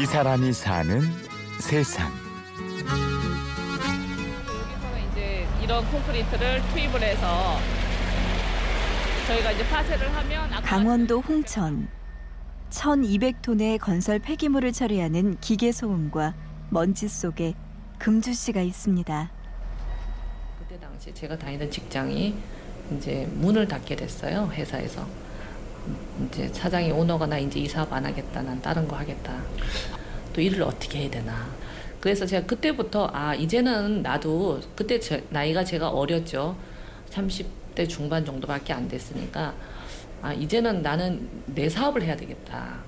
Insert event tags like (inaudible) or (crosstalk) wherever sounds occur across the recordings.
이 사람이 사는 세상. 여기서는 이제 이런 콘크리트를 투입을 해서 저희가 이제 파쇄를 하면 아까 강원도 홍천 1200톤의 건설 폐기물을 처리하는 기계 소음과 먼지 속에 금주 씨가 있습니다. 그때 당시 제가 다니던 직장이 이제 문을 닫게 됐어요 회사에서 이제 사장이 오너가 나 이제 이 사업 안 하겠다 난 다른 거 하겠다 또 일을 어떻게 해야 되나 그래서 제가 그때부터 아 이제는 나도 그때 제, 나이가 제가 어렸죠 30대 중반 정도밖에 안 됐으니까 아 이제는 나는 내 사업을 해야 되겠다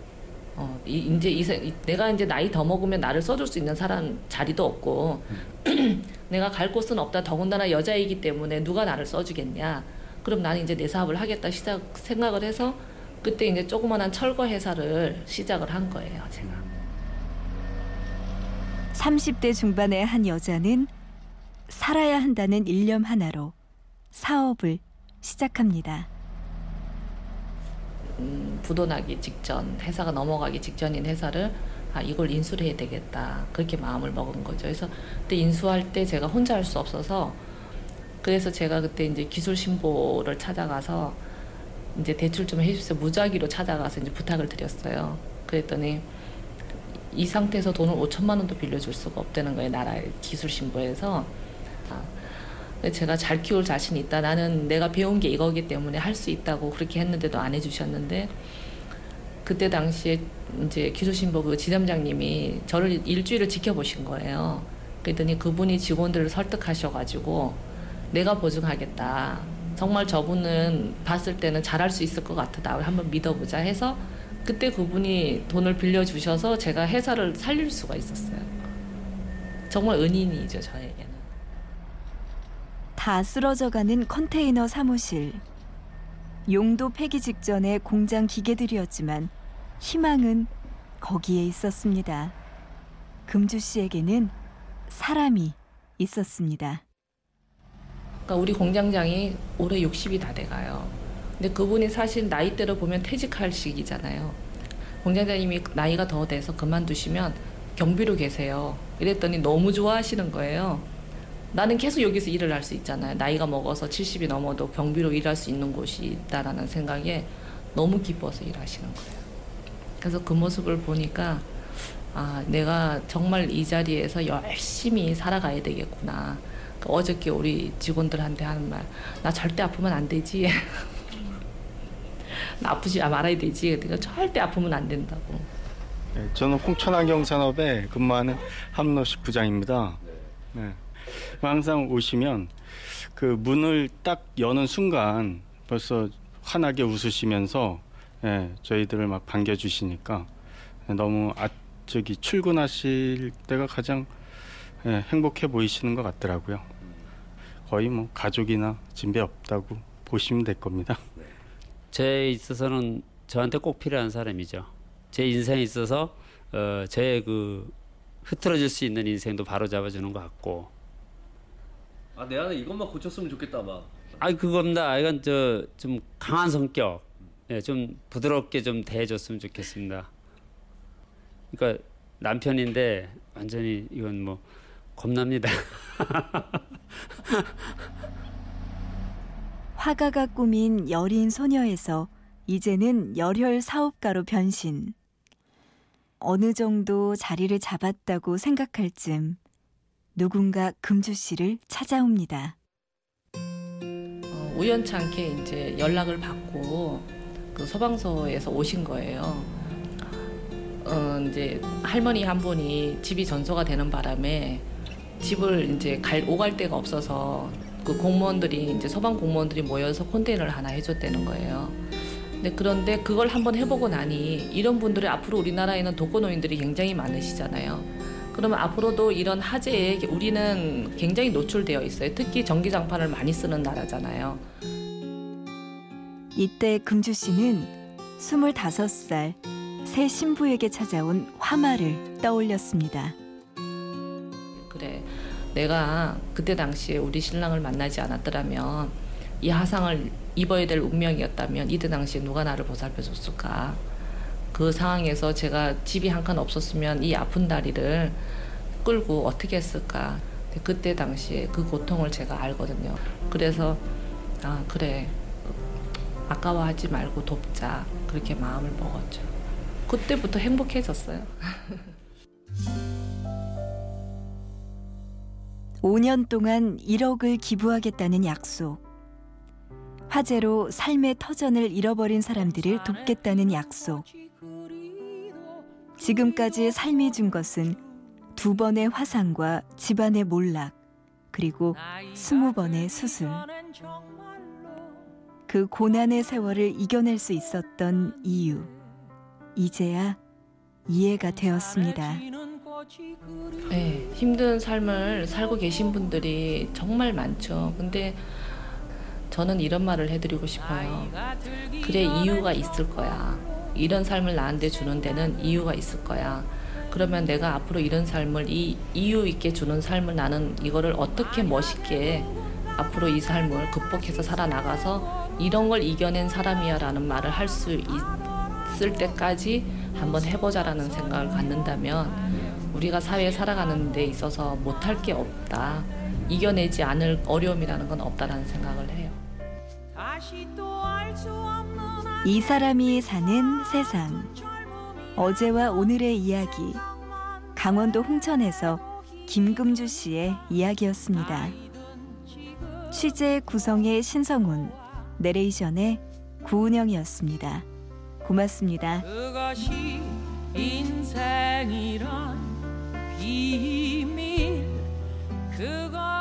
어 이, 세- 이- 내가 이제 나이 더 먹으면 나를 써줄 수 있는 사람 자리도 없고 (clears throat) 내가 갈 곳은 없다. 더군다나 여자이기 때문에 누가 나를 써주겠냐. 그럼 나는 이제 내 사업을 하겠다 시작 생각을 해서 그때 이제 조그만한 철거 회사를 시작을 한 거예요. 제가. 30대 중반의 한 여자는 살아야 한다는 일념 하나로 사업을 시작합니다. 음, 부도 나기 직전 회사가 넘어가기 직전인 회사를 아 이걸 인수를 해야 되겠다 그렇게 마음을 먹은 거죠. 그래서 그때 인수할 때 제가 혼자 할 수 없어서 그래서 제가 그때 이제 기술 신보를 찾아가서 이제 대출 좀 해주세요 무작위로 찾아가서 이제 부탁을 드렸어요. 그랬더니 이 상태에서 돈을 5천만 원도 빌려줄 수가 없다는 거예요 나라의 기술 신보에서. 아, 제가 잘 키울 자신 있다. 나는 내가 배운 게 이거기 때문에 할 수 있다고 그렇게 했는데도 안 해주셨는데 그때 당시에 이제 기술신보 그 지점장님이 저를 일주일을 지켜보신 거예요. 그랬더니 그분이 직원들을 설득하셔가지고 내가 보증하겠다. 정말 저분은 봤을 때는 잘할 수 있을 것 같다. 나 한번 믿어보자 해서 그때 그분이 돈을 빌려주셔서 제가 회사를 살릴 수가 있었어요. 정말 은인이죠 저에게는. 다 쓰러져가는 컨테이너 사무실. 용도 폐기 직전의 공장 기계들이었지만 희망은 거기에 있었습니다. 금주 씨에게는 사람이 있었습니다. 그러니까 우리 공장장이 올해 60이 다 돼가요. 근데 그분이 사실 나이대로 보면 퇴직할 시기잖아요. 공장장님이 나이가 더 돼서 그만두시면 경비로 계세요. 이랬더니 너무 좋아하시는 거예요. 나는 계속 여기서 일을 할 수 있잖아요. 나이가 먹어서 70이 넘어도 경비로 일할 수 있는 곳이 있다라는 생각에 너무 기뻐서 일하시는 거예요. 그래서 그 모습을 보니까 아, 내가 정말 이 자리에서 열심히 살아가야 되겠구나. 그 어저께 우리 직원들한테 하는 말, 나 절대 아프면 안 되지. (laughs) 나 아프지 말아야 되지. 그러니까 절대 아프면 안 된다고. 네, 저는 홍천환경산업에 근무하는 함노식 부장입니다. 네. 항상 오시면 그 문을 딱 여는 순간 벌써 환하게 웃으시면서 예, 저희들을 막 반겨주시니까 너무 아, 저기 출근하실 때가 가장 예, 행복해 보이시는 것 같더라고요. 거의 뭐 가족이나 진배 없다고 보시면 될 겁니다. 제 있어서는 저한테 꼭 필요한 사람이죠. 제 인생에 있어서 어, 저의 그 흐트러질 수 있는 인생도 바로 잡아주는 것 같고. 아 내 안에 이것만 고쳤으면 좋겠다 막. 아이 그겁니다. 이건 저 좀 강한 성격, 예, 좀 부드럽게 좀 대해줬으면 좋겠습니다. 그러니까 남편인데 완전히 이건 뭐 겁납니다. (laughs) 화가가 꾸민 여린 소녀에서 이제는 열혈 사업가로 변신. 어느 정도 자리를 잡았다고 생각할 즈음 누군가 금주 씨를 찾아옵니다. 어, 우연찮게 이제 연락을 받고 그 소방서에서 오신 거예요. 어, 이제 할머니 한 분이 집이 전소가 되는 바람에 집을 이제 갈 오갈 데가 없어서 그 공무원들이 이제 소방 공무원들이 모여서 콘테이너를 하나 해줬다는 거예요. 근데 그런데 그걸 한번 해보고 나니 이런 분들이 앞으로 우리나라에는 독거노인들이 굉장히 많으시잖아요. 그러면 앞으로도 이런 화재에 우리는 굉장히 노출되어 있어요. 특히 전기장판을 많이 쓰는 나라잖아요. 이때 금주 씨는 25살 새 신부에게 찾아온 화마를 떠올렸습니다. 그래, 내가 그때 당시에 우리 신랑을 만나지 않았더라면 이 화상을 입어야 될 운명이었다면 이때 당시에 누가 나를 보살펴 줬을까? 그 상황에서 제가 집이 한 칸 없었으면 이 아픈 다리를 끌고 어떻게 했을까. 그때 당시에 그 고통을 제가 알거든요. 그래서 아 그래 아까워하지 말고 돕자 그렇게 마음을 먹었죠. 그때부터 행복해졌어요. (laughs) 5년 동안 1억을 기부하겠다는 약속. 화재로 삶의 터전을 잃어버린 사람들을 돕겠다는 약속. 지금까지 삶이 준 것은 두 번의 화상과 집안의 몰락, 그리고 스무 번의 수술. 그 고난의 세월을 이겨낼 수 있었던 이유. 이제야 이해가 되었습니다. 네, 힘든 삶을 살고 계신 분들이 정말 많죠. 근데 저는 이런 말을 해드리고 싶어요. 그래, 이유가 있을 거야. 이런 삶을 나한테 주는 데는 이유가 있을 거야. 그러면 내가 앞으로 이런 삶을 이 이유 있게 주는 삶을 나는 이거를 어떻게 멋있게 앞으로 이 삶을 극복해서 살아나가서 이런 걸 이겨낸 사람이야라는 말을 할 수 있을 때까지 한번 해보자라는 생각을 갖는다면 우리가 사회에 살아가는 데 있어서 못할 게 없다. 이겨내지 않을 어려움이라는 건 없다라는 생각을 해요. 이 사람이 사는 세상. 어제와 오늘의 이야기. 강원도 홍천에서 김금주 씨의 이야기였습니다. 취재 구성의 신성훈, 내레이션의 구운영이었습니다. 고맙습니다. 비밀 그것